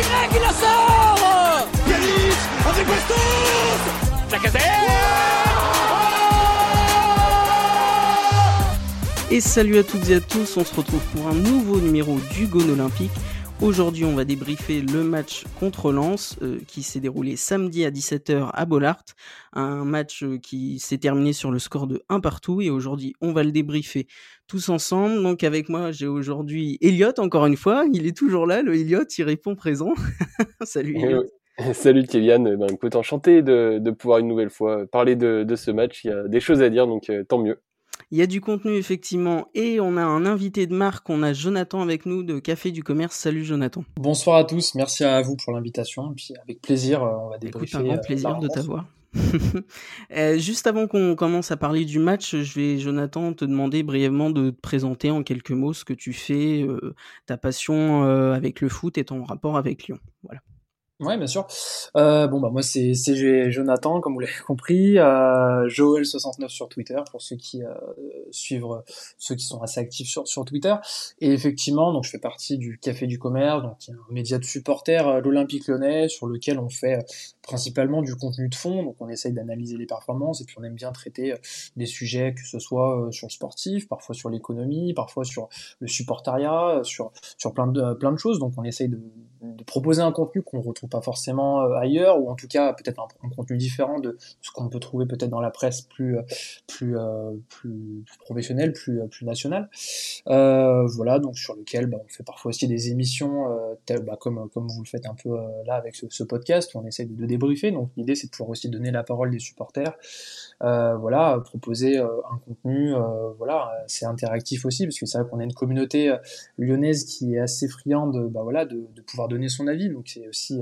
Y, il la sort. Yanis avec Bastos Et salut à toutes et à tous, on se retrouve pour un nouveau numéro du Gone Olympique. Aujourd'hui, on va débriefer le match contre Lens euh, qui s'est déroulé samedi à 17h à Bollard. Un match euh, qui s'est terminé sur le score de 1 partout et aujourd'hui, on va le débriefer tous ensemble. Donc avec moi, j'ai aujourd'hui Elliot encore une fois. Il est toujours là, le Elliot, il répond présent. Salut Elliot. Salut Kélian, ben, écoute, enchanté de, de, pouvoir une nouvelle fois parler de, de, ce match. Il y a des choses à dire, donc euh, tant mieux. Il y a du contenu effectivement et on a un invité de marque, on a Jonathan avec nous de Café du Commerce. Salut Jonathan. Bonsoir à tous, merci à vous pour l'invitation. Puis avec plaisir, euh, on va débriefer. Écoute, un grand euh, plaisir de t'avoir. euh, juste avant qu'on commence à parler du match, je vais, Jonathan, te demander brièvement de te présenter en quelques mots ce que tu fais, euh, ta passion euh, avec le foot et ton rapport avec Lyon. Voilà. Ouais, bien sûr. Euh, bon, bah moi c'est Jonathan, comme vous l'avez compris, euh, Joël69 sur Twitter pour ceux qui euh, suivent, ceux qui sont assez actifs sur sur Twitter. Et effectivement, donc je fais partie du Café du Commerce, donc qui est un média de supporters, euh, l'Olympique Lyonnais, sur lequel on fait principalement du contenu de fond. Donc on essaye d'analyser les performances et puis on aime bien traiter euh, des sujets que ce soit sur le sportif, parfois sur l'économie, parfois sur le supportariat, sur sur plein de plein de choses. Donc on essaye de, proposer un contenu qu'on retrouve pas forcément euh, ailleurs, ou en tout cas peut-être un, contenu différent de ce qu'on peut trouver peut-être dans la presse plus euh, plus euh, plus, plus professionnelle, plus plus nationale. Euh, voilà, donc sur lequel bah, on fait parfois aussi des émissions telles, bah, comme comme vous le faites un peu là avec ce, podcast, où on essaie de, de débriefer. Donc l'idée c'est de pouvoir aussi donner la parole des supporters. Euh, voilà, proposer euh, un contenu, euh, voilà, c'est interactif aussi parce que c'est vrai qu'on a une communauté lyonnaise qui est assez friande, bah voilà, de, pouvoir donner son avis. Donc c'est aussi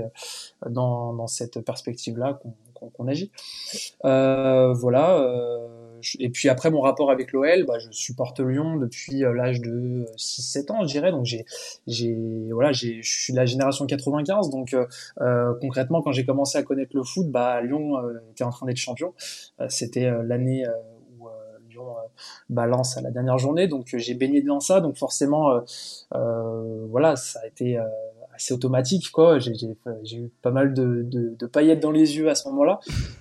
dans, dans cette perspective-là qu'on qu agit. voilà. et puis après mon rapport avec l'OL, bah, je supporte Lyon depuis l'âge de 6-7 ans, je dirais. Donc j'ai, voilà, je suis de la génération 95. Donc euh, concrètement, quand j'ai commencé à connaître le foot, bah Lyon euh, était en train d'être champion. C'était l'année où Lyon balance à la dernière journée. Donc j'ai baigné dans ça. Donc forcément, voilà, ça a été c'est automatique quoi. J'ai eu pas mal de, de, de, paillettes dans les yeux à ce moment-là.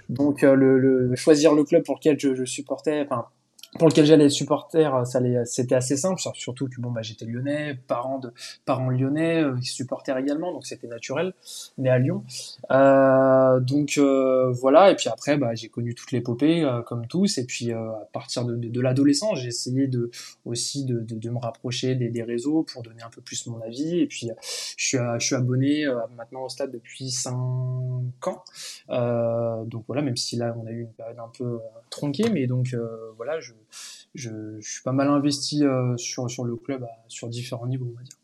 Donc euh, le, le, choisir le club pour lequel je, je supportais enfin pour lequel j'allais supporter, ça c'était assez simple, surtout que bon bah j'étais lyonnais, parents de parents lyonnais, euh, supporters également, donc c'était naturel, né à Lyon. Euh, donc euh, voilà, et puis après bah j'ai connu toute l'épopée euh, comme tous, et puis euh, à partir de, de, de l'adolescence, j'ai essayé de aussi de, de, de me rapprocher des, des, réseaux pour donner un peu plus mon avis, et puis je suis je suis abonné maintenant au stade depuis 5 ans, donc voilà, même si là on a eu une période un peu tronquée, mais donc voilà je je, je, suis pas mal investi euh, sur, sur le club à, sur différents niveaux, on va dire.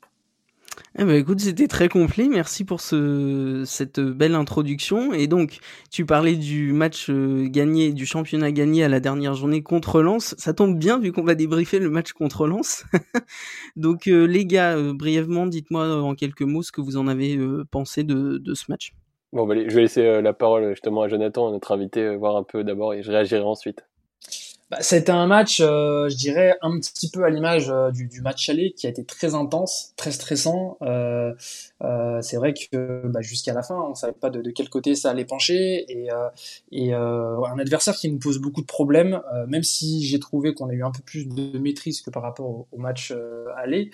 Eh ben écoute, c'était très complet. Merci pour ce, cette belle introduction. Et donc, tu parlais du match euh, gagné, du championnat gagné à la dernière journée contre Lens. Ça tombe bien vu qu'on va débriefer le match contre Lens. donc, euh, les gars, euh, brièvement, dites-moi en quelques mots ce que vous en avez euh, pensé de, de, ce match. Bon, bah, je vais laisser la parole justement à Jonathan, notre invité, voir un peu d'abord et je réagirai ensuite. Bah, C'était un match, euh, je dirais, un petit peu à l'image euh, du, match aller, qui a été très intense, très stressant. Euh, c'est vrai que bah, jusqu'à la fin, on savait pas de, quel côté ça allait pencher, et, et un adversaire qui nous pose beaucoup de problèmes, même si j'ai trouvé qu'on a eu un peu plus de maîtrise que par rapport au, au match aller.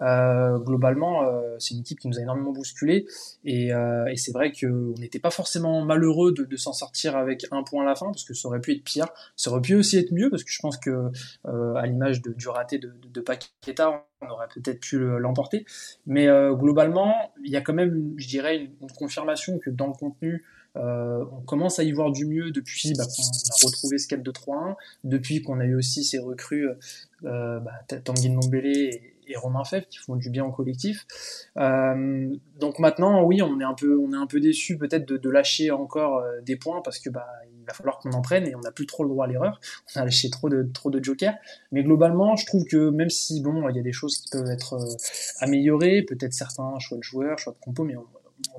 Euh, globalement, euh, c'est une équipe qui nous a énormément bousculé et, euh, et c'est vrai qu'on n'était pas forcément malheureux de, s'en sortir avec un point à la fin parce que ça aurait pu être pire, ça aurait pu aussi être mieux parce que je pense que à l'image du raté de, de, de Paqueta, on aurait peut-être pu l'emporter, mais globalement, il y a quand même, je dirais, une, confirmation que dans le contenu, on commence à y voir du mieux depuis bah, qu'on a retrouvé ce 4-2-3-1, depuis qu'on a eu aussi ces recrues euh, bah, Ndombele et, et Romain Fèvre qui font du bien au collectif. Euh, donc maintenant, oui, on est un peu, on est un peu déçu peut-être de, lâcher encore euh, des points parce que bah il va falloir qu'on entraîne et on n'a plus trop le droit à l'erreur. On a lâché trop de trop de jokers. Mais globalement, je trouve que même si bon, il y a des choses qui peuvent être euh, améliorées, peut-être certains choix de joueurs, choix de compo, mais on,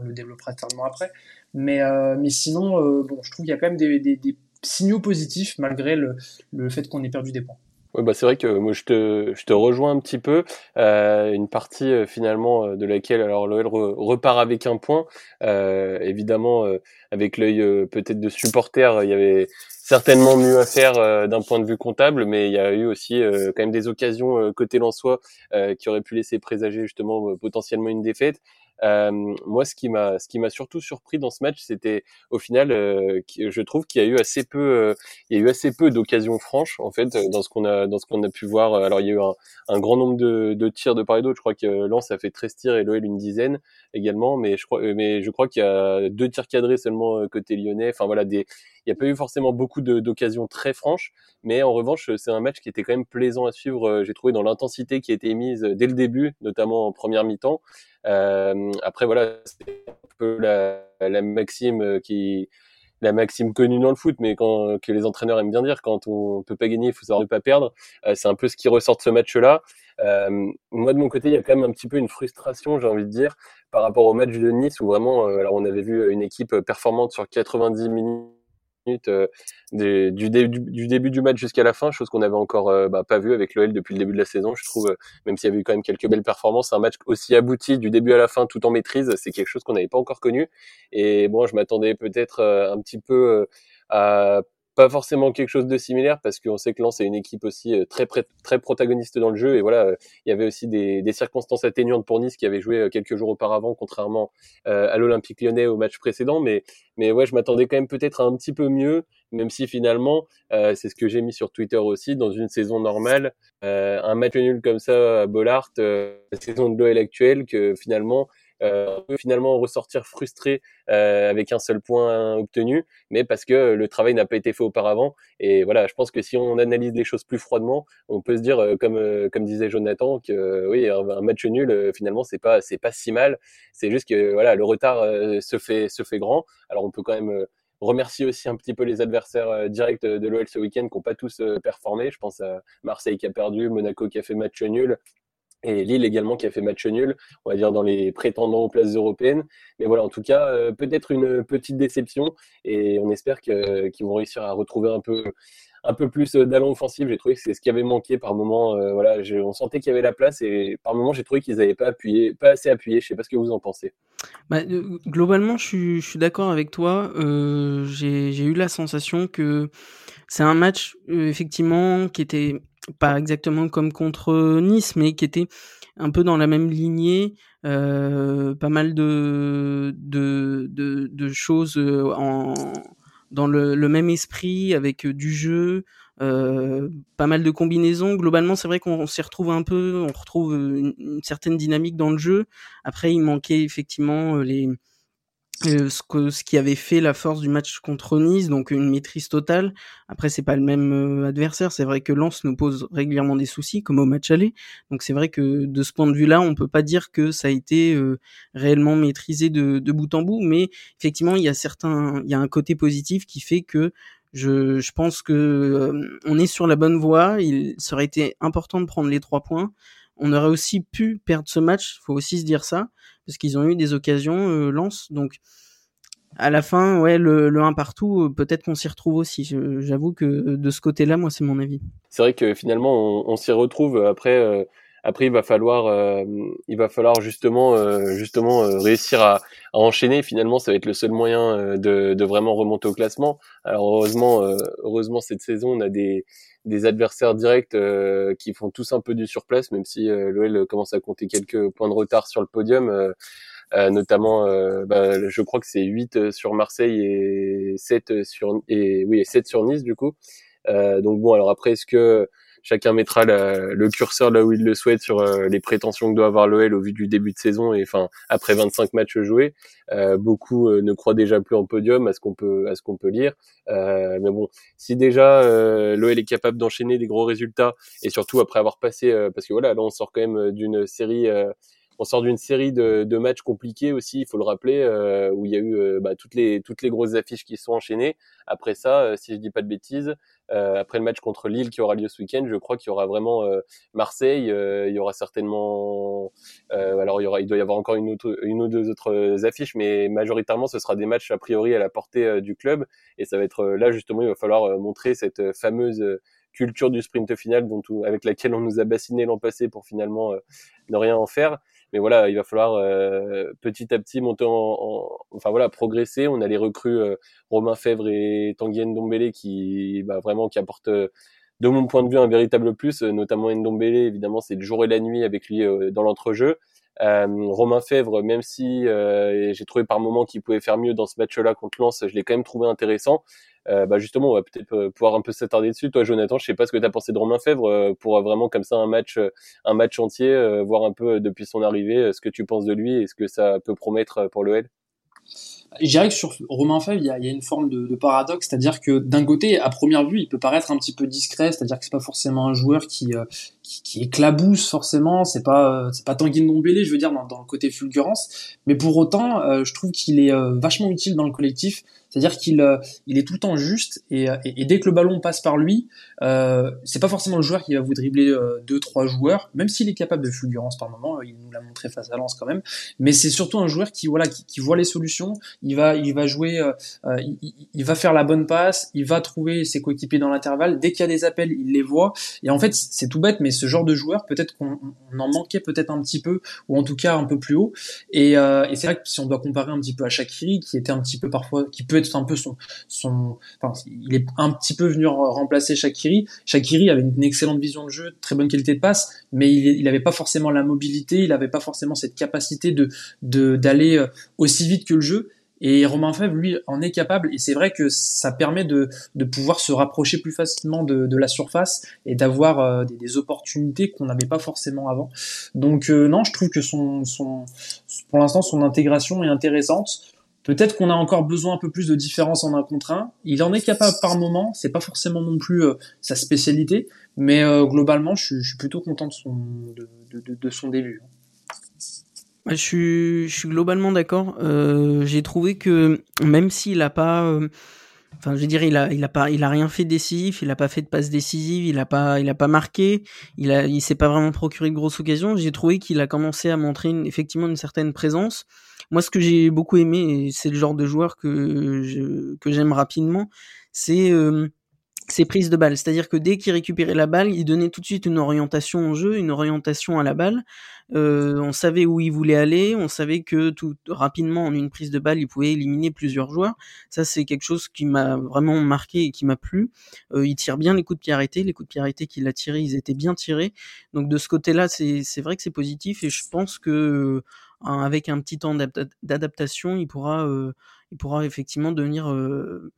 le développera tellement après. Mais mais sinon, bon, je trouve qu'il y a quand même des, des, des signaux positifs malgré le, le fait qu'on ait perdu des points. Ouais, bah c'est vrai que moi je te, je te rejoins un petit peu. Euh, une partie euh, finalement euh, de laquelle alors l'OL repart avec un point. Euh, évidemment, avec l'œil peut-être de supporter, il y avait certainement mieux à faire d'un point de vue comptable, mais il y a eu aussi quand même des occasions côté Lensois qui auraient pu laisser présager justement potentiellement une défaite. Euh, moi, ce qui m'a, ce qui m'a surtout surpris dans ce match, c'était au final, euh, je trouve qu'il y a eu assez peu, euh, il y a eu assez peu d'occasions franches en fait dans ce qu'on a, dans ce qu'on a pu voir. Alors, il y a eu un, un grand nombre de, de, tirs de part et d'autre. Je crois que Lens a fait 13 tirs et l'OL une dizaine également, mais je crois, mais je crois qu'il y a deux tirs cadrés seulement côté lyonnais. Enfin voilà, des, il n'y a pas eu forcément beaucoup d'occasions très franches, mais en revanche, c'est un match qui était quand même plaisant à suivre. J'ai trouvé dans l'intensité qui a été mise dès le début, notamment en première mi-temps. Euh, après voilà, c'est un peu la, maxime euh, qui la maxime connue dans le foot, mais que les entraîneurs aiment bien dire, quand on peut pas gagner, il faut savoir ne pas perdre. Euh, c'est un peu ce qui ressort de ce match-là. Moi, de mon côté, il y a quand même un petit peu une frustration, j'ai envie de dire, par rapport au match de Nice, où vraiment, alors on avait vu une équipe performante sur 90 minutes euh, du, début du match jusqu'à la fin, chose qu'on n'avait encore euh, bah, pas vu avec l'OL depuis le début de la saison. Je trouve, euh, même s'il y avait eu quand même quelques belles performances, un match aussi abouti du début à la fin, tout en maîtrise, c'est quelque chose qu'on n'avait pas encore connu. Et bon, je m'attendais peut-être un petit peu à pas forcément quelque chose de similaire parce qu'on sait que Lens est une équipe aussi euh, très très protagoniste dans le jeu et voilà euh, il y avait aussi des, circonstances atténuantes pour Nice qui avait joué euh, quelques jours auparavant contrairement à l'Olympique Lyonnais au match précédent mais mais ouais je m'attendais quand même peut-être un petit peu mieux même si finalement c'est ce que j'ai mis sur Twitter aussi dans une saison normale un match nul comme ça à Bollard la saison de l'OL actuelle que finalement euh, peut finalement ressortir frustré euh, avec un seul point obtenu, mais parce que le travail n'a pas été fait auparavant. Et voilà, je pense que si on analyse les choses plus froidement, on peut se dire, euh, comme comme disait Jonathan, que oui, un, match nul finalement c'est pas c'est pas si mal. C'est juste que voilà, le retard se fait se fait grand. Alors on peut quand même remercier aussi un petit peu les adversaires directs de l'OL ce week-end qui n'ont pas tous performé. Je pense à Marseille qui a perdu, Monaco qui a fait match nul, et Lille également qui a fait match nul, on va dire dans les prétendants aux places européennes. Mais voilà, en tout cas, euh, peut-être une petite déception et on espère qu'ils vont réussir à retrouver un peu un peu plus d'allant offensif. J'ai trouvé que c'est ce qui avait manqué par moment. Euh, voilà, on sentait qu'il y avait la place et par moment j'ai trouvé qu'ils n'avaient pas pas assez appuyé. Je sais pas ce que vous en pensez. Bah, euh, globalement, je suis d'accord avec toi. j'ai eu la sensation que c'est un match effectivement qui était pas exactement comme contre Nice, mais qui était un peu dans la même lignée, euh, pas mal de, de, de, de choses euh, en, dans le, le, même esprit, avec du jeu, euh, pas mal de combinaisons. Globalement, c'est vrai qu'on s'y retrouve un peu, on retrouve une, une, certaine dynamique dans le jeu. Après, il manquait effectivement les euh, ce, que, ce qui avait fait la force du match contre Nice, donc une maîtrise totale. Après, c'est pas le même euh, adversaire. C'est vrai que Lens nous pose régulièrement des soucis, comme au match aller. Donc c'est vrai que de ce point de vue-là, on peut pas dire que ça a été euh, réellement maîtrisé de, de, bout en bout, mais effectivement, il y a certains, il y a un côté positif qui fait que je, je pense que on est sur la bonne voie. Il serait été important de prendre les trois points. On aurait aussi pu perdre ce match, faut aussi se dire ça, parce qu'ils ont eu des occasions, euh, Lance. Donc, à la fin, ouais, le, le 1 partout, euh, peut-être qu'on s'y retrouve aussi. J'avoue que de ce côté-là, moi, c'est mon avis. C'est vrai que finalement, on, s'y retrouve. Après, euh, après, il va falloir, euh, il va falloir justement, euh, justement réussir à, à, enchaîner. Finalement, ça va être le seul moyen de, de vraiment remonter au classement. Alors heureusement, heureusement cette saison, on a des des adversaires directs euh, qui font tous un peu du surplace, même si euh, l'OL commence à compter quelques points de retard sur le podium. Euh, notamment bah, je crois que c'est 8 sur Marseille et 7 sur et oui 7 sur Nice du coup donc bon alors après est-ce que chacun mettra le curseur là où il le souhaite sur euh, les prétentions que doit avoir l'OL au vu du début de saison et enfin après 25 matchs joués. Euh, beaucoup euh, ne croient déjà plus en podium à ce qu'on peut à ce qu'on peut lire. mais bon, si déjà l'OL est capable d'enchaîner des gros résultats et surtout après avoir passé parce que voilà là on sort quand même d'une série on sort d'une série de, de, matchs compliqués aussi, il faut le rappeler, euh, où il y a eu bah, toutes les toutes les grosses affiches qui sont enchaînées. Après ça, euh, si je dis pas de bêtises, après le match contre Lille qui aura lieu ce week-end, je crois qu'il y aura vraiment Marseille, il y aura certainement, alors il y aura, il doit y avoir encore une autre, une ou deux autres affiches, mais majoritairement ce sera des matchs a priori à la portée du club, et ça va être là justement, il va falloir montrer cette fameuse culture du sprint final dont avec laquelle on nous a bassiné l'an passé pour finalement ne rien en faire. Mais voilà, il va falloir petit à petit monter en, enfin voilà, progresser. On a les recrues Romain Fèvre et Tanguy Ndombele qui bah, vraiment qui apportent de mon point de vue un véritable plus, notamment Ndombele évidemment c'est le jour et la nuit avec lui dans l'entrejeu. Euh, Romain Fèvre, même si euh, j'ai trouvé par moments qu'il pouvait faire mieux dans ce match-là contre Lens, je l'ai quand même trouvé intéressant. Euh, bah justement, on va peut-être pouvoir un peu s'attarder dessus. Toi, Jonathan, je sais pas ce que tu as pensé de Romain Fèvre pour vraiment comme ça un match, un match entier, voir un peu depuis son arrivée ce que tu penses de lui et ce que ça peut promettre pour l'OL. Je dirais que sur Romain Fèvre, il y a, une forme de, paradoxe, c'est-à-dire que d'un côté, à première vue, il peut paraître un petit peu discret, c'est-à-dire que c'est pas forcément un joueur qui, euh, qui, éclabousse forcément, c'est pas euh, c'est pas Tanguy je veux dire dans, le côté fulgurance, mais pour autant, euh, je trouve qu'il est vachement utile dans le collectif. C'est-à-dire qu'il euh, il est tout le temps juste euh, et, et, dès que le ballon passe par lui, euh, c'est pas forcément le joueur qui va vous dribbler euh, deux trois joueurs, même s'il est capable de fulgurance par moment, il nous l'a montré face à Lens quand même. Mais c'est surtout un joueur qui voilà qui, qui, voit les solutions, il va il va jouer, euh, il, il, va faire la bonne passe, il va trouver ses coéquipiers dans l'intervalle. Dès qu'il y a des appels, il les voit. Et en fait c'est tout bête, mais ce genre de joueur peut-être qu'on en manquait peut-être un petit peu ou en tout cas un peu plus haut. Et, et c'est vrai que si on doit comparer un petit peu à Shakiri, qui était un petit peu parfois qui peut être un peu son, son, enfin, il est un petit peu venu remplacer Shakiri. Shakiri avait une excellente vision de jeu, très bonne qualité de passe, mais il n'avait pas forcément la mobilité, il n'avait pas forcément cette capacité d'aller euh, aussi vite que le jeu. Et Romain Fèvre, lui, en est capable. Et c'est vrai que ça permet de, pouvoir se rapprocher plus facilement de, la surface et d'avoir euh, des, opportunités qu'on n'avait pas forcément avant. Donc euh, non, je trouve que son, pour l'instant, son intégration est intéressante. Peut-être qu'on a encore besoin un peu plus de différence en un contre un. Il en est capable par moment. C'est pas forcément non plus euh, sa spécialité, mais euh, globalement, je, je, suis plutôt content de son, de, de, de son début. Je suis, je suis globalement d'accord. Euh, J'ai trouvé que même s'il a pas, euh, enfin, je veux dire, il a, il a pas, il a rien fait décisif, il a pas fait de passe décisive, il a pas, il a pas marqué, il a, il s'est pas vraiment procuré de grosses occasions. J'ai trouvé qu'il a commencé à montrer une, effectivement une certaine présence. Moi, ce que j'ai beaucoup aimé, c'est le genre de joueur que je, que j'aime rapidement, c'est euh, ses prises de balle. C'est-à-dire que dès qu'il récupérait la balle, il donnait tout de suite une orientation au jeu, une orientation à la balle. Euh, on savait où il voulait aller, on savait que tout rapidement en une prise de balle, il pouvait éliminer plusieurs joueurs. Ça, c'est quelque chose qui m'a vraiment marqué et qui m'a plu. Euh, il tire bien les coups de pied arrêtés. Les coups de pied arrêtés qu'il a tirés, ils étaient bien tirés. Donc de ce côté-là, c'est vrai que c'est positif et je pense que avec un petit temps d'adaptation, il pourra, euh, il pourra effectivement devenir euh,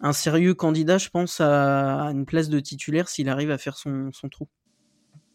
un sérieux candidat, je pense, à, une place de titulaire s'il arrive à faire son, trou.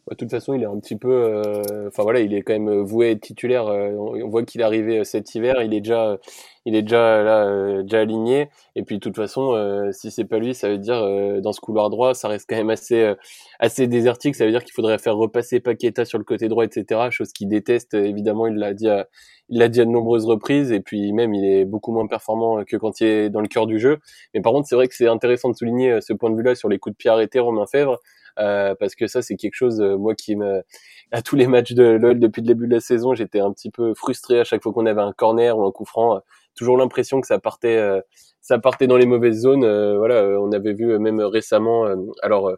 De toute façon, il est un petit peu, euh, enfin voilà, il est quand même voué à être titulaire. on voit qu'il est arrivé cet hiver, il est déjà, il est déjà là, déjà aligné. Et puis de toute façon, si c'est pas lui, ça veut dire dans ce couloir droit, ça reste quand même assez, assez désertique. Ça veut dire qu'il faudrait faire repasser Paqueta sur le côté droit, etc. Chose qu'il déteste. Évidemment, il l'a dit, à, il l'a dit à de nombreuses reprises. Et puis même, il est beaucoup moins performant que quand il est dans le cœur du jeu. Mais par contre, c'est vrai que c'est intéressant de souligner ce point de vue-là sur les coups de pied arrêtés, Romain Fèvre. Euh, parce que ça c'est quelque chose moi qui me à tous les matchs de LoL depuis le début de la saison j'étais un petit peu frustré à chaque fois qu'on avait un corner ou un coup franc. Toujours l'impression que ça partait ça partait dans les mauvaises zones. Voilà on avait vu même récemment alors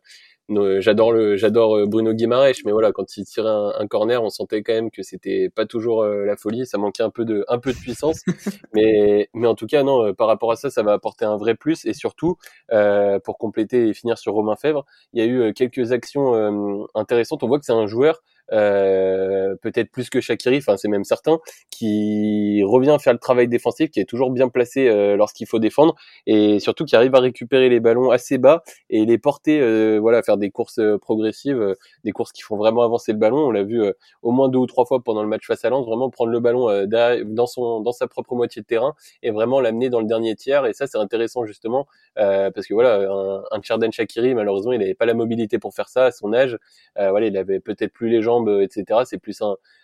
j'adore le j'adore euh, Bruno Guimaraes mais voilà quand il tirait un, corner on sentait quand même que c'était pas toujours euh, la folie ça manquait un peu de un peu de puissance. Mais mais en tout cas non euh, par rapport à ça ça va apporter un vrai plus. Et surtout euh, pour compléter et finir sur Romain Fèvre il y a eu quelques actions intéressantes. On voit que c'est un joueur euh, peut-être plus que Shakiri, enfin c'est même certain, qui revient faire le travail défensif, qui est toujours bien placé euh, lorsqu'il faut défendre, et surtout qui arrive à récupérer les ballons assez bas et les porter, euh, voilà, faire des courses progressives, des courses qui font vraiment avancer le ballon. On l'a vu au moins deux ou trois fois pendant le match face à Lens, vraiment prendre le ballon dans son dans sa propre moitié de terrain et vraiment l'amener dans le dernier tiers. Et ça c'est intéressant justement parce que voilà, un, un Shakiri malheureusement il n'avait pas la mobilité pour faire ça à son âge. voilà, il avait peut-être plus les jambes jambes, etc. C'est plus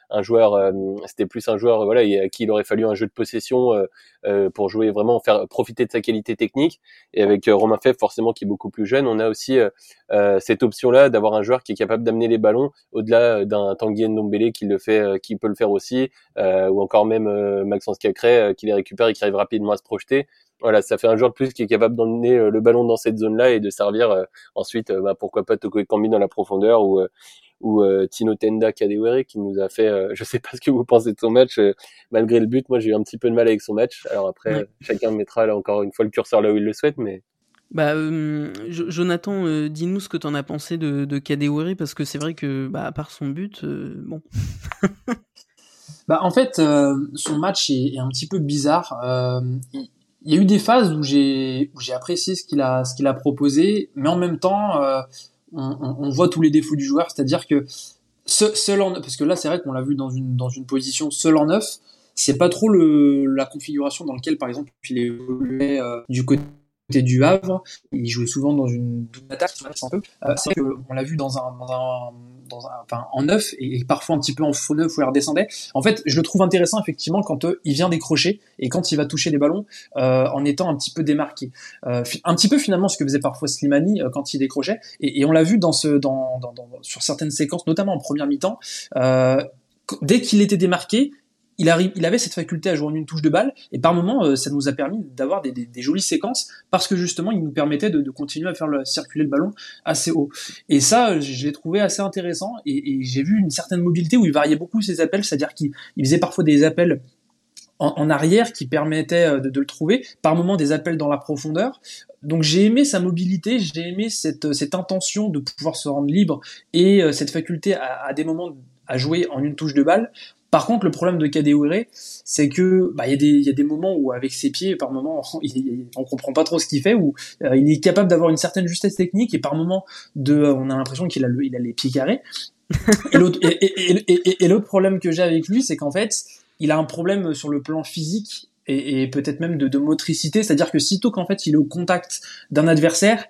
un, joueur, euh, c'était plus un joueur voilà à qui il aurait fallu un jeu de possession euh, euh, pour jouer vraiment faire profiter de sa qualité technique. Et avec Romain Fèvre forcément qui est beaucoup plus jeune, on a aussi cette option-là d'avoir un joueur qui est capable d'amener les ballons au-delà d'un Tanguy Ndombele qui le fait, qui peut le faire aussi, ou encore même Maxence Cacré qui les récupère et qui arrive rapidement à se projeter voilà, ça fait un joueur de plus qui est capable d'emmener le ballon dans cette zone-là et de servir ensuite, bah, pourquoi pas Toko Ekambi dans la profondeur ou ou euh, Tino Tenda Kadewere qui nous a fait, euh, je sais pas ce que vous pensez de son match, euh, malgré le but, moi j'ai eu un petit peu de mal avec son match. Alors après, chacun mettra là encore une fois le curseur là où il le souhaite, mais. Bah, Jonathan, dis-nous ce que tu en as pensé de, de Kadewere parce que c'est vrai que, bah, à part son but, bon. bah, en fait, son match est, un petit peu bizarre. il y a eu des phases où j'ai où j'ai apprécié ce qu'il a ce qu'il a proposé, mais en même temps, on, voit tous les défauts du joueur, c'est-à-dire que seul en parce que là c'est vrai qu'on l'a vu dans une dans une position seul en neuf, c'est pas trop la configuration dans laquelle par exemple il évoluait euh, du côté du Havre, il jouait souvent dans une double attaque. Euh, c'est que on l'a vu dans un, en neuf et, parfois un petit peu en faux neuf où il redescendait. En fait, je le trouve intéressant effectivement quand euh, il vient décrocher et quand il va toucher les ballons euh, en étant un petit peu démarqué. Euh, un petit peu finalement ce que faisait parfois Slimani euh, quand il décrochait et, et on l'a vu dans ce, dans, dans, dans, sur certaines séquences, notamment en première mi-temps. dès qu'il était démarqué, il, avait cette faculté à jouer en une touche de balle, et par moments, euh, ça nous a permis d'avoir des, jolies séquences, parce que justement, il nous permettait de, continuer à faire le, circuler le ballon assez haut. Et ça, je l'ai trouvé assez intéressant, et, j'ai vu une certaine mobilité où il variait beaucoup ses appels, c'est-à-dire qu'il faisait parfois des appels en, arrière qui permettaient euh, de, le trouver, par moments des appels dans la profondeur. Donc j'ai aimé sa mobilité, j'ai aimé cette, intention de pouvoir se rendre libre, et euh, cette faculté à, à des moments à jouer en une touche de balle. Par contre, le problème de Kadewere, c'est que bah, il y, a des moments où avec ses pieds, par moments, il, on comprend pas trop ce qu'il fait, où euh, il est capable d'avoir une certaine justesse technique et par moments, de, euh, on a l'impression qu'il a, il a les pieds carrés. et l'autre et, et, problème que j'ai avec lui, c'est qu'en fait, il a un problème sur le plan physique et, peut-être même de, de motricité, c'est-à-dire que sitôt qu'en fait il est au contact d'un adversaire,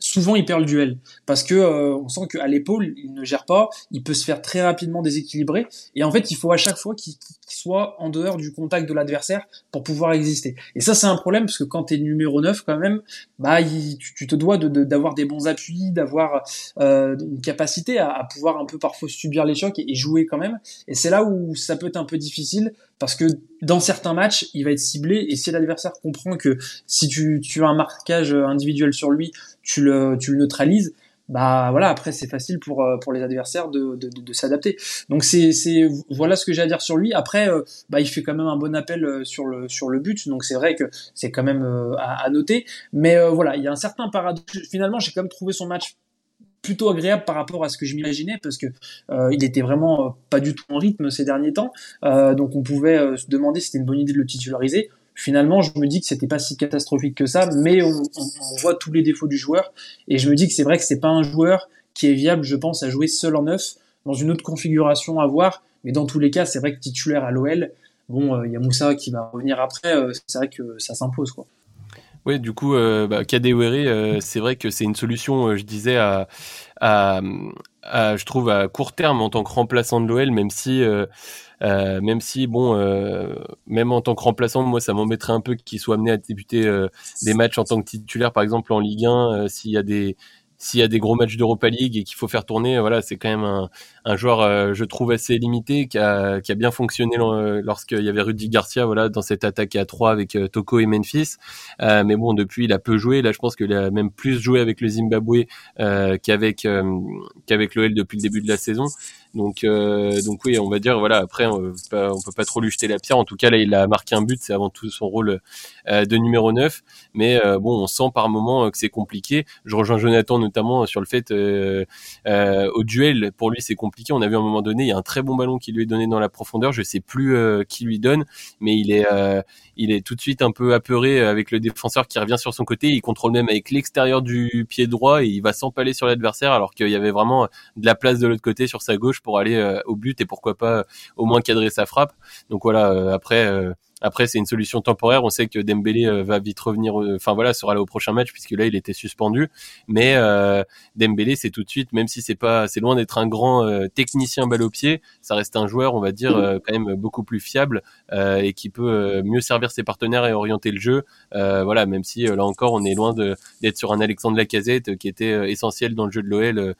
souvent il perd le duel parce que euh, on sent qu'à l'épaule il ne gère pas, il peut se faire très rapidement déséquilibrer et en fait il faut à chaque fois qu'il soit en dehors du contact de l'adversaire pour pouvoir exister. Et ça c'est un problème parce que quand tu es numéro 9 quand même, bah tu, te dois d'avoir des bons appuis, d'avoir euh, une capacité à, pouvoir un peu parfois subir les chocs et, jouer quand même. Et c'est là où ça peut être un peu difficile parce que dans certains matchs, il va être ciblé et si l'adversaire comprend que si tu, tu as un marquage individuel sur lui, tu le, tu le neutralises, bah voilà après c'est facile pour euh, pour les adversaires de, de, de, s'adapter. Donc c'est c'est voilà ce que j'ai à dire sur lui. Après euh, bah il fait quand même un bon appel euh, sur le sur le but. Donc c'est vrai que c'est quand même à, à, noter. Mais voilà il y a un certain paradoxe. Finalement j'ai quand même trouvé son match plutôt agréable par rapport à ce que je m'imaginais parce que euh, il était vraiment pas du tout en rythme ces derniers temps. Euh, donc on pouvait se demander si c'était une bonne idée de le titulariser. Finalement, je me dis que c'était pas si catastrophique que ça, mais on, voit tous les défauts du joueur, et je me dis que c'est vrai que c'est pas un joueur qui est viable, je pense, à jouer seul en neuf, dans une autre configuration à voir, mais dans tous les cas, c'est vrai que titulaire à l'OL, bon, euh, il y a Moussa qui va revenir après, euh, c'est vrai que ça s'impose, quoi. Oui, du coup, euh, bah, euh, c'est vrai que c'est une solution, je disais, à, à, je trouve, à court terme en tant que remplaçant de l'OL, même si euh, même si, bon, euh, même en tant que remplaçant, moi, ça m'embêterait un peu qu'il soit amené à débuter euh, des matchs en tant que titulaire, par exemple en Ligue 1, s'il y a des s'il y a des gros matchs d'Europa League et qu'il faut faire tourner, voilà, c'est quand même un, un joueur, euh, je trouve, assez limité, qui a, qui a bien fonctionné lorsqu'il y avait Rudy Garcia, voilà, dans cette attaque à 3 avec euh, Toko et Memphis. Euh, mais bon, depuis, il a peu joué. Là, je pense qu'il a même plus joué avec le Zimbabwe qu'avec qu'avec l'OL depuis le début de la saison. Donc, donc oui, on va dire, voilà. Après, on on peut pas trop lui jeter la pierre. En tout cas, là, il a marqué un but. C'est avant tout son rôle de numéro 9. Mais bon, on sent par moment que c'est compliqué. Je rejoins Jonathan notamment sur le fait euh, euh, au duel pour lui c'est compliqué. On a vu à un moment donné il y a un très bon ballon qui lui est donné dans la profondeur. Je sais plus euh, qui lui donne, mais il est il est tout de suite un peu apeuré avec le défenseur qui revient sur son côté. Il contrôle même avec l'extérieur du pied droit et il va s'empaler sur l'adversaire alors qu'il y avait vraiment de la place de l'autre côté sur sa gauche pour aller au but et pourquoi pas au moins cadrer sa frappe. Donc voilà après Après, c'est une solution temporaire. On sait que Dembélé va vite revenir. Enfin voilà, sera là au prochain match puisque là, il était suspendu. Mais Dembélé, c'est tout de suite, même si c'est pas, c'est loin d'être un grand technicien balle au pied, ça reste un joueur, on va dire, quand même beaucoup plus fiable et qui peut mieux servir ses partenaires et orienter le jeu. voilà, même si là encore, on est loin d'être sur un Alexandre Lacazette qui était essentiel dans le jeu de l'OL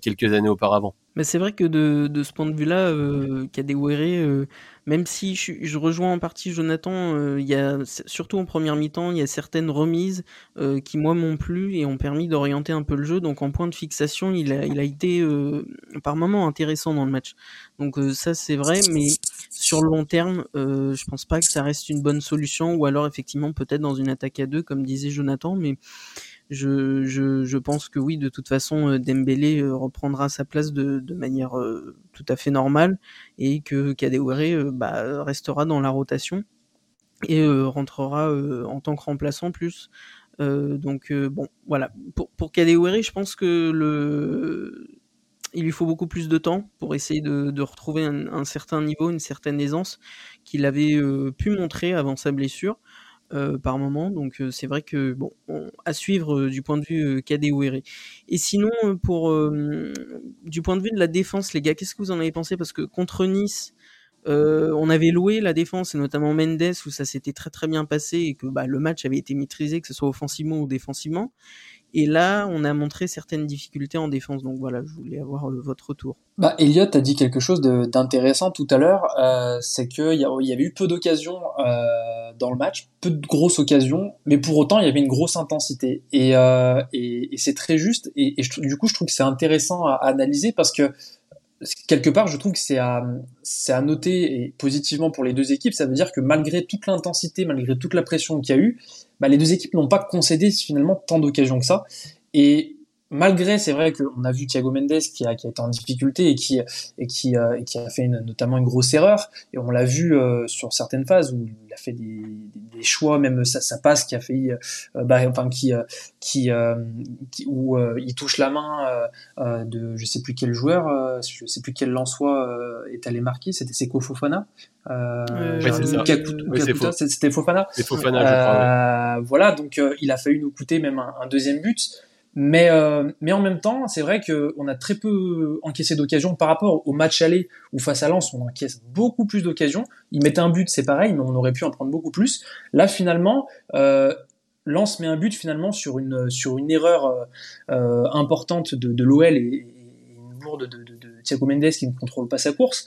quelques années auparavant. Mais c'est vrai que de, de ce point de vue-là, euh, Kadewere, euh, même si je, je, rejoins en partie Jonathan, euh, il y a surtout en première mi-temps, il y a certaines remises euh, qui moi m'ont plu et ont permis d'orienter un peu le jeu. Donc en point de fixation, il a, il a été euh, par moments intéressant dans le match. Donc euh, ça c'est vrai, mais sur le long terme, je pense pas que ça reste une bonne solution. Ou alors effectivement peut-être dans une attaque à deux, comme disait Jonathan, mais je, pense que oui, de toute façon, euh, Dembélé euh, reprendra sa place de, manière euh, tout à fait normale et que Kadewere bah, restera dans la rotation et rentrera en tant que remplaçant plus. donc bon, voilà. Pour, pour Kadewere, je pense que le il lui faut beaucoup plus de temps pour essayer de, retrouver un, certain niveau, une certaine aisance qu'il avait pu montrer avant sa blessure. Euh, par moment. Donc euh, c'est vrai que bon, à suivre euh, du point de vue Kadewere. Et sinon, pour du point de vue de la défense, les gars, qu'est-ce que vous en avez pensé? Parce que contre Nice, on avait loué la défense et notamment Mendes où ça s'était très très bien passé et que bah, le match avait été maîtrisé, que ce soit offensivement ou défensivement. Et là, on a montré certaines difficultés en défense. Donc voilà, je voulais avoir euh, votre retour. Bah, Elliot a dit quelque chose d'intéressant tout à l'heure. Euh, c'est qu'il y, avait eu peu d'occasions euh, dans le match, peu de grosses occasions, mais pour autant, il y avait une grosse intensité. Et, c'est très juste. Et, du coup, je trouve que c'est intéressant à, analyser parce que quelque part, je trouve que c'est à, noter positivement pour les deux équipes. Ça veut dire que malgré toute l'intensité, malgré toute la pression qu'il y a eu, bah, les deux équipes n'ont pas concédé finalement tant d'occasions que ça. Et malgré, c'est vrai qu'on a vu Thiago Mendes qui a, qui a été en difficulté et qui, et qui, euh, et qui a fait une, notamment une grosse erreur. Et on l'a vu euh, sur certaines phases où il a fait des, des, choix, même ça, ça passe, qui a fait, euh, bah, enfin, qui, qui, qui où il touche la main de je sais plus quel joueur, je sais plus quel lançois est allé marquer, c'était Seko Fofana. c'était Fofana. C'était Fofana, je crois. Voilà, donc il a failli nous coûter même un, un deuxième but. Mais, euh, mais en même temps, c'est vrai qu'on a très peu encaissé d'occasions par rapport au match aller où face à Lens, on encaisse beaucoup plus d'occasions. Ils mettaient un but, c'est pareil, mais on aurait pu en prendre beaucoup plus. Là, finalement, euh, Lens met un but finalement sur une, sur une erreur euh, euh importante de, de l'OL et, une bourde de, de, de Thiago Mendes qui ne contrôle pas sa course.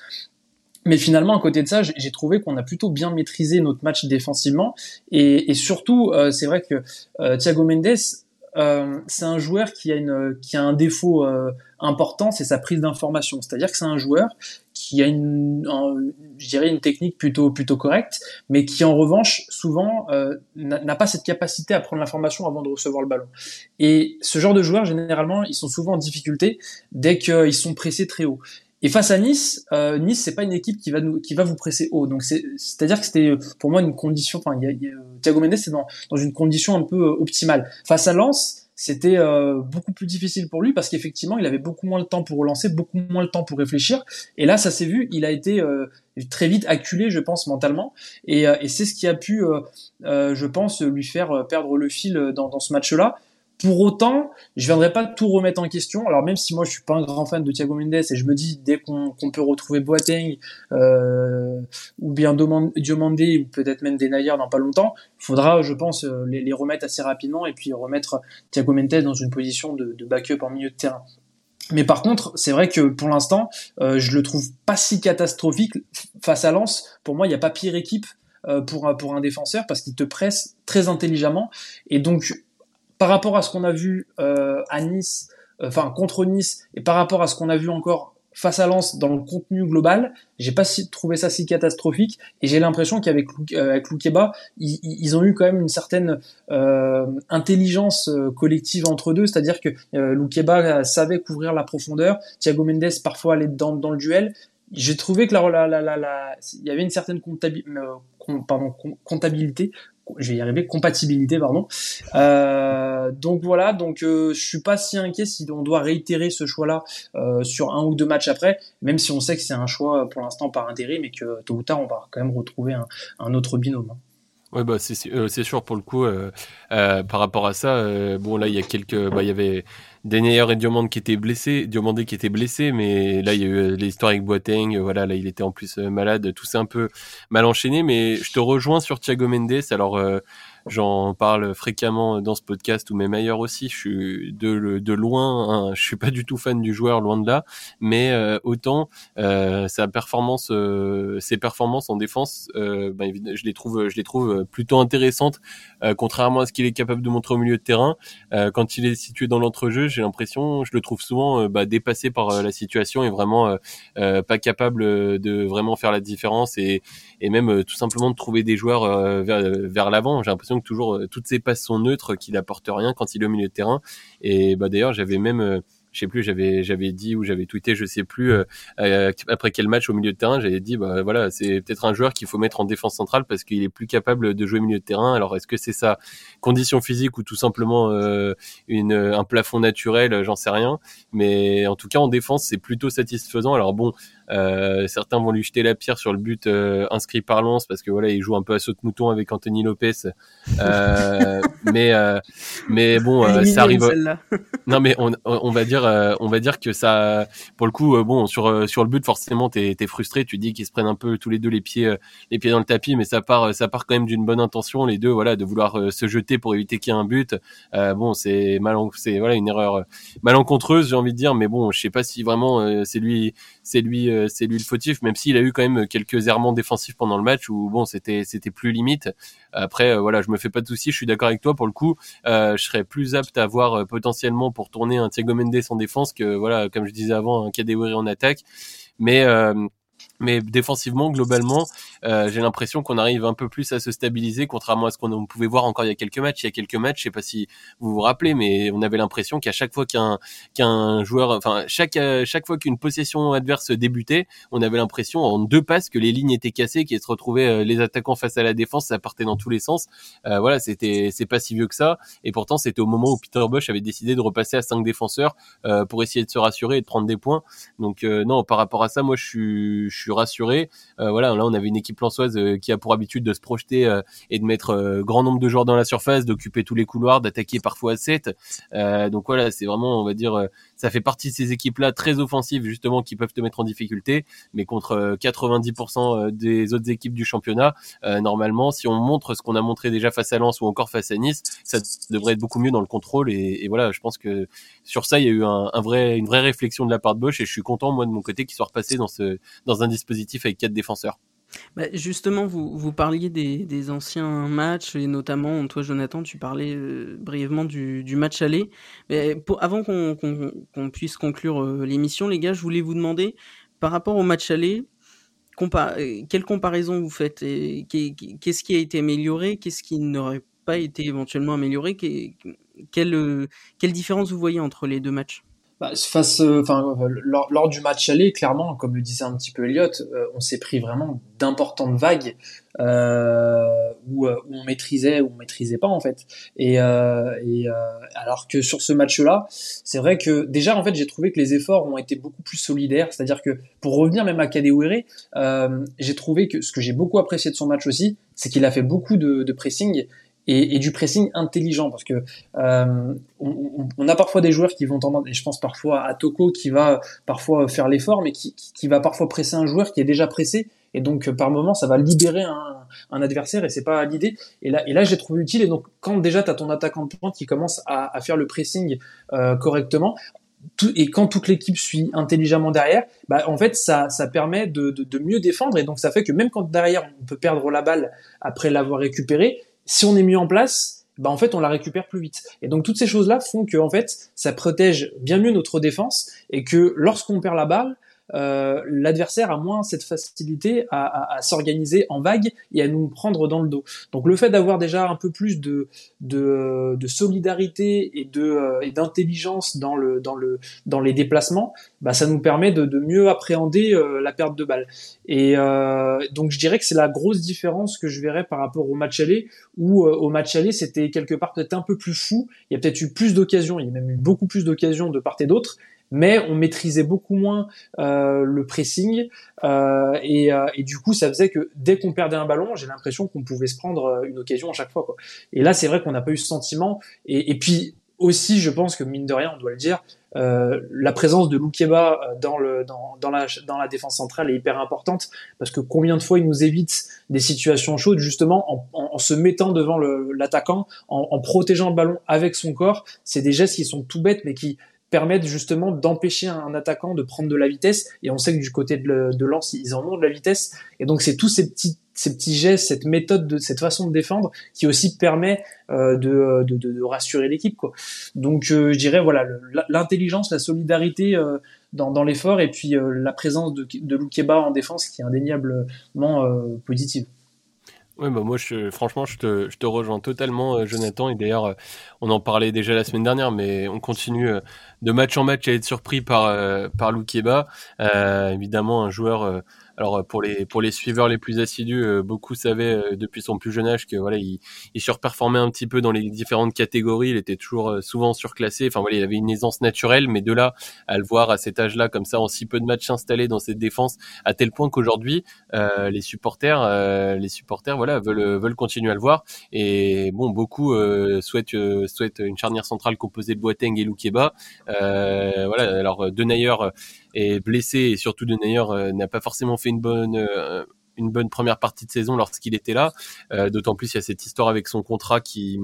Mais finalement, à côté de ça, j'ai trouvé qu'on a plutôt bien maîtrisé notre match défensivement. Et, et surtout, euh, c'est vrai que euh, Thiago Mendes euh, c'est un joueur qui a, un défaut euh, important, c'est sa prise d'information. C'est-à-dire que c'est un joueur qui a une, technique plutôt plutôt correcte, mais qui en revanche souvent euh, n'a pas cette capacité à prendre l'information avant de recevoir le ballon. Et ce genre de joueurs généralement, ils sont souvent en difficulté dès qu'ils sont pressés très haut. Et face à Nice, euh, Nice c'est pas une équipe qui va nous, qui va vous presser haut. Donc c'est, c'est-à-dire que c'était pour moi une condition. Enfin, a, Thiago Mendes c'est dans, dans une condition un peu euh, optimale. Face à Lens, c'était euh, beaucoup plus difficile pour lui parce qu'effectivement il avait beaucoup moins de temps pour relancer, beaucoup moins de temps pour réfléchir. Et là, ça s'est vu, il a été euh, très vite acculé, je pense, mentalement. Et, et c'est ce qui a pu, je pense, lui faire perdre le fil dans, dans ce match-là. Pour autant, je viendrai pas tout remettre en question. Alors même si moi je suis pas un grand fan de Thiago Mendes et je me dis dès qu'on peut retrouver Boateng euh, ou bien Diomandé ou peut-être même des Nayar dans pas longtemps, il faudra, je pense, euh, les, remettre assez rapidement et puis remettre Thiago Mendes dans une position de, de backup en milieu de terrain. Mais par contre, c'est vrai que pour l'instant, euh, je le trouve pas si catastrophique face à Lens. Pour moi, il n'y a pas pire équipe euh, pour, pour un défenseur parce qu'il te presse très intelligemment. Et donc, par rapport à ce qu'on a vu euh, à Nice, euh, enfin contre Nice, et par rapport à ce qu'on a vu encore face à Lens dans le contenu global, j'ai pas si, trouvé ça si catastrophique et j'ai l'impression qu'avec euh, Loukeba, ils, ont eu quand même une certaine euh, intelligence collective entre deux, c'est-à-dire que euh, Loukeba savait couvrir la profondeur, Thiago Mendes parfois allait dans, dans le duel. J'ai trouvé que la, la, la, la, il y avait une certaine comptabilité je vais y arriver, compatibilité, pardon. Euh, donc voilà, donc euh, je suis pas si inquiet si on doit réitérer ce choix-là euh, sur un ou deux matchs après, même si on sait que c'est un choix pour l'instant par intérim et que tôt ou tard on va quand même retrouver un, autre binôme. Hein. Ouais bah c'est euh, c'est sûr pour le coup par rapport à ça bon là il y a quelques bah il y avait Denier et Diomande qui étaient blessés Diomandé qui était blessé mais là il y a eu l'histoire avec Boateng voilà là il était en plus malade tout s'est un peu mal enchaîné mais je te rejoins sur Thiago Mendes alors J'en parle fréquemment dans ce podcast ou même ailleurs aussi. Je suis de, de loin, hein, je suis pas du tout fan du joueur, loin de là, mais euh, autant euh, sa performance, euh, ses performances en défense, euh, ben, je les trouve, je les trouve plutôt intéressantes, contrairement à ce qu'il est capable de montrer au milieu de terrain. quand il est situé dans l'entrejeu, j'ai l'impression, je le trouve souvent bah, dépassé par la situation et vraiment pas capable de vraiment faire la différence et, et même tout simplement de trouver des joueurs vers, vers l'avant. J'ai l'impression toujours euh, toutes ses passes sont neutres, qu'il apporte rien quand il est au milieu de terrain. Et bah d'ailleurs, j'avais même euh, je sais plus, j'avais j'avais dit ou j'avais tweeté, je sais plus euh, après quel match au milieu de terrain, j'avais dit bah voilà, c'est peut-être un joueur qu'il faut mettre en défense centrale parce qu'il est plus capable de jouer au milieu de terrain. Alors est-ce que c'est sa condition physique ou tout simplement une un plafond naturel, j'en sais rien, mais en tout cas en défense, c'est plutôt satisfaisant. Alors bon, euh, certains vont lui jeter la pierre sur le but euh, inscrit par Lens parce que voilà, il joue un peu à saut de mouton avec Anthony Lopez. Euh, mais mais bon, ça arrive. non mais on, on va dire on va dire que ça pour le coup bon sur sur le but forcément t'es es frustré, tu dis qu'ils se prennent un peu tous les deux les pieds les pieds dans le tapis, mais ça part ça part quand même d'une bonne intention les deux voilà de vouloir se jeter pour éviter qu'il y ait un but. bon c'est mal c'est voilà une erreur malencontreuse j'ai envie de dire, mais bon je sais pas si vraiment c'est lui c'est lui euh, c'est lui le fautif, même s'il a eu quand même quelques errements défensifs pendant le match où bon c'était c'était plus limite. Après euh, voilà, je me fais pas de soucis, je suis d'accord avec toi pour le coup. Euh, je serais plus apte à voir potentiellement pour tourner un Thiago Mendes en défense que voilà, comme je disais avant, un Kadewere en attaque. Mais mais défensivement, globalement, euh, j'ai l'impression qu'on arrive un peu plus à se stabiliser, contrairement à ce qu'on pouvait voir encore il y a quelques matchs. Il y a quelques matchs, je sais pas si vous vous rappelez, mais on avait l'impression qu'à chaque fois qu'un qu'un joueur, enfin chaque euh, chaque fois qu'une possession adverse débutait, on avait l'impression en deux passes que les lignes étaient cassées, qu'ils se retrouvaient euh, les attaquants face à la défense, ça partait dans tous les sens. Euh, voilà, c'était c'est pas si vieux que ça. Et pourtant, c'était au moment où Peter Bosch avait décidé de repasser à cinq défenseurs euh, pour essayer de se rassurer et de prendre des points. Donc non, par rapport à ça, moi je suis rassuré. Euh, voilà, là on avait une équipe lançoise euh, qui a pour habitude de se projeter euh, et de mettre grand nombre de joueurs dans la surface, d'occuper tous les couloirs, d'attaquer parfois à 7. donc voilà, c'est vraiment, on va dire, ça fait partie de ces équipes-là très offensives justement qui peuvent te mettre en difficulté, mais contre 90% des autres équipes du championnat, normalement, si on montre ce qu'on a montré déjà face à Lens ou encore face à Nice, ça devrait être beaucoup mieux dans le contrôle. Et, voilà, je pense que sur ça, il y a eu une vraie réflexion de la part de Bosch et je suis content moi de mon côté qu'il soit repassé dans dans un dispositif avec quatre défenseurs. Bah justement, vous, vous parliez des, anciens matchs, et notamment, toi Jonathan, tu parlais euh, brièvement du, match aller. Mais avant qu'on qu puisse conclure euh, l'émission, les gars, je voulais vous demander, par rapport au match aller, euh, quelle comparaison vous faites Qu'est-ce qui a été amélioré Qu'est-ce qui n'aurait pas été éventuellement amélioré quelle, quelle différence vous voyez entre les deux matchs? Bah, face, euh, enfin, lors, lors, du match aller, clairement, comme le disait un petit peu Elliot, euh, on s'est pris vraiment d'importantes vagues euh, où, euh, où, on maîtrisait ou on maîtrisait pas en fait. Et, euh, et alors que sur ce match-là, c'est vrai que déjà en fait j'ai trouvé que les efforts ont été beaucoup plus solidaires. C'est-à-dire que pour revenir même à Kadewere, j'ai trouvé que ce que j'ai beaucoup apprécié de son match aussi, c'est qu'il a fait beaucoup de, de pressing et, et, du pressing intelligent parce que euh, on, on, a parfois des joueurs qui vont tendance, et je pense parfois à Toko qui va parfois faire l'effort, mais qui, qui, va parfois presser un joueur qui est déjà pressé, et donc par moment ça va libérer un, un adversaire et c'est pas l'idée. Et là, et là j'ai trouvé utile. Et donc quand déjà tu as ton attaquant de pointe qui commence à, à faire le pressing euh, correctement, tout, et quand toute l'équipe suit intelligemment derrière, bah, en fait, ça, ça permet de, de, de, mieux défendre. Et donc, ça fait que même quand derrière, on peut perdre la balle après l'avoir récupérée, si on est mis en place, bah en fait on la récupère plus vite. Et donc toutes ces choses-là font que en fait ça protège bien mieux notre défense et que lorsqu'on perd la balle, euh, l'adversaire a moins cette facilité à, à, à s'organiser en vague et à nous prendre dans le dos. Donc le fait d'avoir déjà un peu plus de, de, de solidarité et euh, d'intelligence dans le dans le dans les déplacements, bah ça nous permet de, de mieux appréhender euh, la perte de balle. Et euh, donc je dirais que c'est la grosse différence que je verrais par rapport au match aller où au match aller c'était quelque part peut-être un peu plus fou. Il y a peut-être eu plus d'occasions, il y a même eu beaucoup plus d'occasions de part et d'autre mais on maîtrisait beaucoup moins euh, le pressing euh, et, euh, et, du coup ça faisait que dès qu'on perdait un ballon j'ai l'impression qu'on pouvait se prendre euh, une occasion à chaque fois quoi. et là c'est vrai qu'on n'a pas eu ce sentiment et, puis aussi je pense que mine de rien on doit le dire euh, la présence de Loukeba dans, le, dans, dans, la, dans la défense centrale est hyper importante parce que combien de fois il nous évite des situations chaudes justement en, en, en se mettant devant l'attaquant, en, en protégeant le ballon avec son corps. C'est des gestes qui sont tout bêtes mais qui permettent justement d'empêcher un attaquant de prendre de la vitesse. Et on sait que du côté de, de Lens, ils en ont de la vitesse. Et donc c'est tous ces petits ces petits gestes, cette méthode, de, cette façon de défendre, qui aussi permet euh, de, de, de, rassurer l'équipe. Quoi. Donc euh, je dirais voilà l'intelligence, la solidarité euh, dans, dans l'effort, et puis euh, la présence de, de Loukeba en défense qui est indéniablement euh, positive. Oui, bah moi, je, franchement, je te, rejoins totalement, euh, Jonathan. Et d'ailleurs, euh, on en parlait déjà la semaine dernière, mais on continue euh, de match en match à être surpris par, par Loukeba. Euh, évidemment, un joueur alors euh, pour les pour les suiveurs les plus assidus, euh, beaucoup savaient euh, depuis son plus jeune âge que voilà, il, il surperformait un petit peu dans les différentes catégories. Il était toujours souvent surclassé. Enfin voilà, il avait une aisance naturelle, mais de là à le voir à cet âge-là comme ça en si peu de matchs installés dans cette défense, à tel point qu'aujourd'hui euh, les supporters, euh, les supporters voilà veulent veulent continuer à le voir. Et bon, beaucoup souhaitent souhaitent une charnière centrale composée de Boateng et Loukeba. voilà, alors Denayer est blessé et surtout Denayer n'a pas forcément fait une bonne euh, une bonne première partie de saison lorsqu'il était là. Euh, D'autant plus il y a cette histoire avec son contrat qui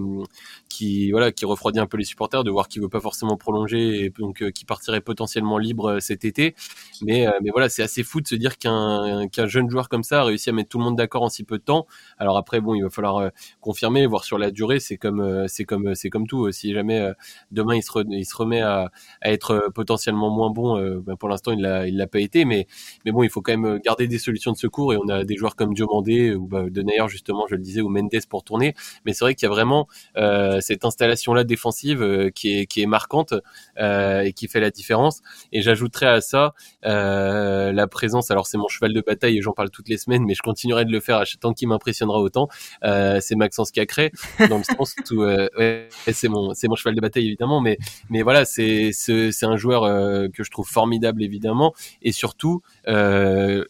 qui voilà qui refroidit un peu les supporters de voir qu'il veut pas forcément prolonger et donc euh, qui partirait potentiellement libre euh, cet été. Mais euh, mais voilà c'est assez fou de se dire qu'un qu'un jeune joueur comme ça a réussi à mettre tout le monde d'accord en si peu de temps. Alors après bon il va falloir confirmer voir sur la durée c'est comme c'est comme c'est comme tout. Si jamais demain il se il se remet à, être potentiellement moins bon, ben pour l'instant il l'a il l'a pas été. Mais mais bon il faut quand même garder des solutions de secours et on a des joueurs comme Diomandé ou bah, Denayer justement, je le disais, ou Mendes pour tourner. Mais c'est vrai qu'il y a vraiment euh, cette installation-là défensive euh, qui est qui est marquante euh, et qui fait la différence. Et j'ajouterais à ça euh, la présence. Alors c'est mon cheval de bataille et j'en parle toutes les semaines, mais je continuerai de le faire à chaque temps qu'il m'impressionnera autant. Euh, c'est Maxence Cacré dans le sens où ouais, c'est mon cheval de bataille évidemment, mais mais voilà c'est un joueur que je trouve formidable évidemment et surtout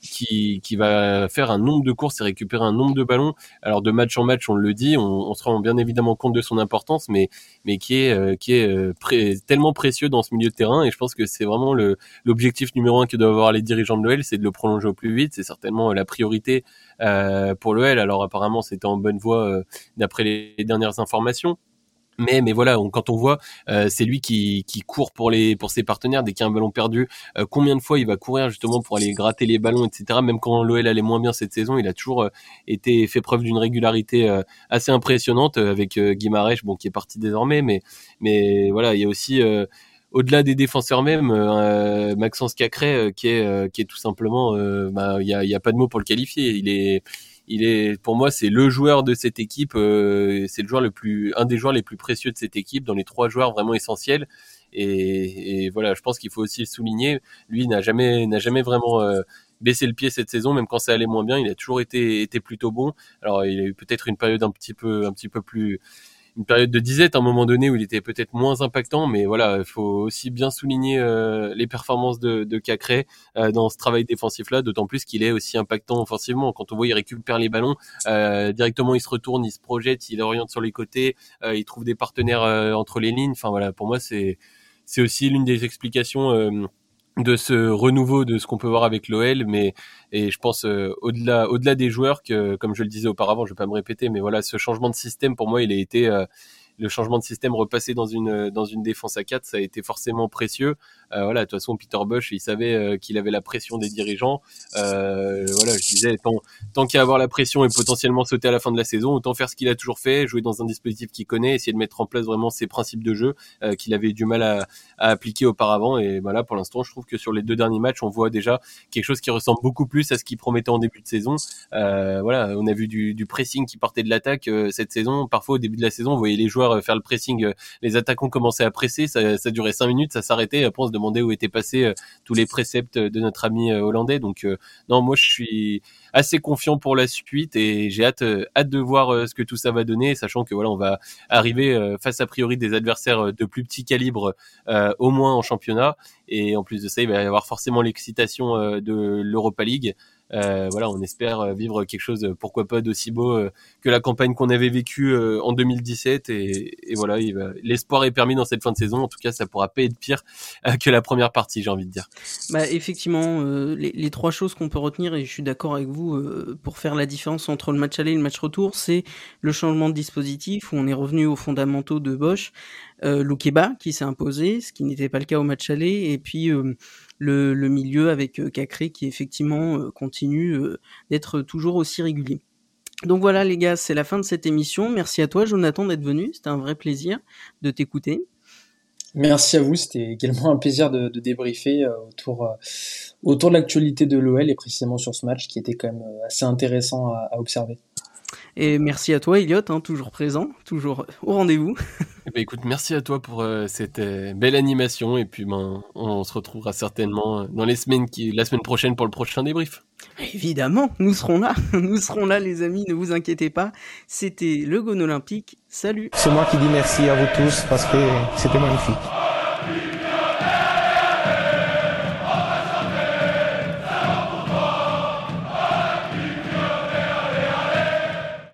qui qui va faire un nombre de courses et récupérer un nombre de ballons. Alors de match en match, on le dit, on, on se rend bien évidemment compte de son importance, mais mais qui est euh, qui est euh, tellement précieux dans ce milieu de terrain. Et je pense que c'est vraiment l'objectif numéro un que doivent avoir les dirigeants de l'OL, c'est de le prolonger au plus vite. C'est certainement la priorité euh, pour l'OL. Alors apparemment, c'était en bonne voie euh, d'après les dernières informations mais mais voilà quand on voit euh, c'est lui qui, court pour les pour ses partenaires dès qu'il y a un ballon perdu euh, combien de fois il va courir justement pour aller gratter les ballons etc même quand l'OL allait moins bien cette saison il a toujours euh, été fait preuve d'une régularité assez impressionnante avec Guimarães bon qui est parti désormais mais mais voilà il y a aussi au-delà des défenseurs même, Maxence Cacré qui est qui est tout simplement, bah, il y a, y a pas de mots pour le qualifier. Il est il est pour moi c'est le joueur de cette équipe euh, c'est le joueur le plus un des joueurs les plus précieux de cette équipe dans les trois joueurs vraiment essentiels. Et, et voilà je pense qu'il faut aussi le souligner. Lui n'a jamais n'a jamais vraiment euh, baissé le pied cette saison même quand ça allait moins bien il a toujours été été plutôt bon. Alors il a eu peut-être une période un petit peu un petit peu plus une période de disette à un moment donné où il était peut-être moins impactant, mais voilà, il faut aussi bien souligner euh, les performances de, de Cacré euh, dans ce travail défensif-là, d'autant plus qu'il est aussi impactant offensivement. Quand on voit il récupère les ballons, euh, directement il se retourne, il se projette, il oriente sur les côtés, il trouve des partenaires entre les lignes. Enfin voilà, pour moi c'est c'est aussi l'une des explications de ce renouveau de ce qu'on peut voir avec l'OL mais et je pense euh, au-delà au-delà des joueurs que comme je le disais auparavant je vais pas me répéter mais voilà ce changement de système pour moi il a été euh, le changement de système repassé dans une dans une défense à 4 ça a été forcément précieux voilà, de toute façon, Peter Bush, il savait qu'il avait la pression des dirigeants. voilà, je disais, tant, tant a avoir la pression et potentiellement sauter à la fin de la saison, autant faire ce qu'il a toujours fait, jouer dans un dispositif qu'il connaît, essayer de mettre en place vraiment ses principes de jeu qu'il avait du mal à, à, appliquer auparavant. Et voilà, pour l'instant, je trouve que sur les deux derniers matchs, on voit déjà quelque chose qui ressemble beaucoup plus à ce qu'il promettait en début de saison. voilà, on a vu du, du pressing qui partait de l'attaque cette saison. Parfois, au début de la saison, on voyait les joueurs faire le pressing, les attaquants commençaient à presser, ça, durait cinq minutes, ça s'arrêtait. Après, on se demandait où étaient passés euh, tous les préceptes de notre ami euh, hollandais. Donc, euh, non, moi, je suis assez confiant pour la suite et j'ai hâte, hâte de voir ce que tout ça va donner, sachant que voilà, on va arriver face a priori des adversaires de plus petit calibre, au moins en championnat. Et en plus de ça, il va y avoir forcément l'excitation de l'Europa League. Euh, voilà, on espère euh, vivre quelque chose, pourquoi pas d'aussi beau euh, que la campagne qu'on avait vécue en 2017. Et, voilà, l'espoir est permis dans cette fin de saison. En tout cas, ça pourra pas être pire que la première partie, j'ai envie de dire. Bah, effectivement, les, trois choses qu'on peut retenir, et je suis d'accord avec vous, pour faire la différence entre le match aller et le match retour, c'est le changement de dispositif où on est revenu aux fondamentaux de Bosch, euh, qui s'est imposé, ce qui n'était pas le cas au match aller, et puis le, milieu avec euh, Cacré qui effectivement euh, continue euh, d'être toujours aussi régulier. Donc voilà les gars, c'est la fin de cette émission. Merci à toi Jonathan d'être venu, c'était un vrai plaisir de t'écouter. Merci à vous, c'était également un plaisir de, débriefer autour, autour de l'actualité de l'OL et précisément sur ce match qui était quand même assez intéressant à, observer. Et merci à toi Elliot, hein, toujours présent, toujours au rendez-vous. Eh ben, écoute, merci à toi pour euh, cette euh, belle animation et puis ben, on, se retrouvera certainement euh, dans les semaines qui, la semaine prochaine pour le prochain débrief. Évidemment, nous serons là, nous serons là les amis, ne vous inquiétez pas. C'était le Gone Olympique, salut. C'est moi qui dis merci à vous tous parce que c'était magnifique.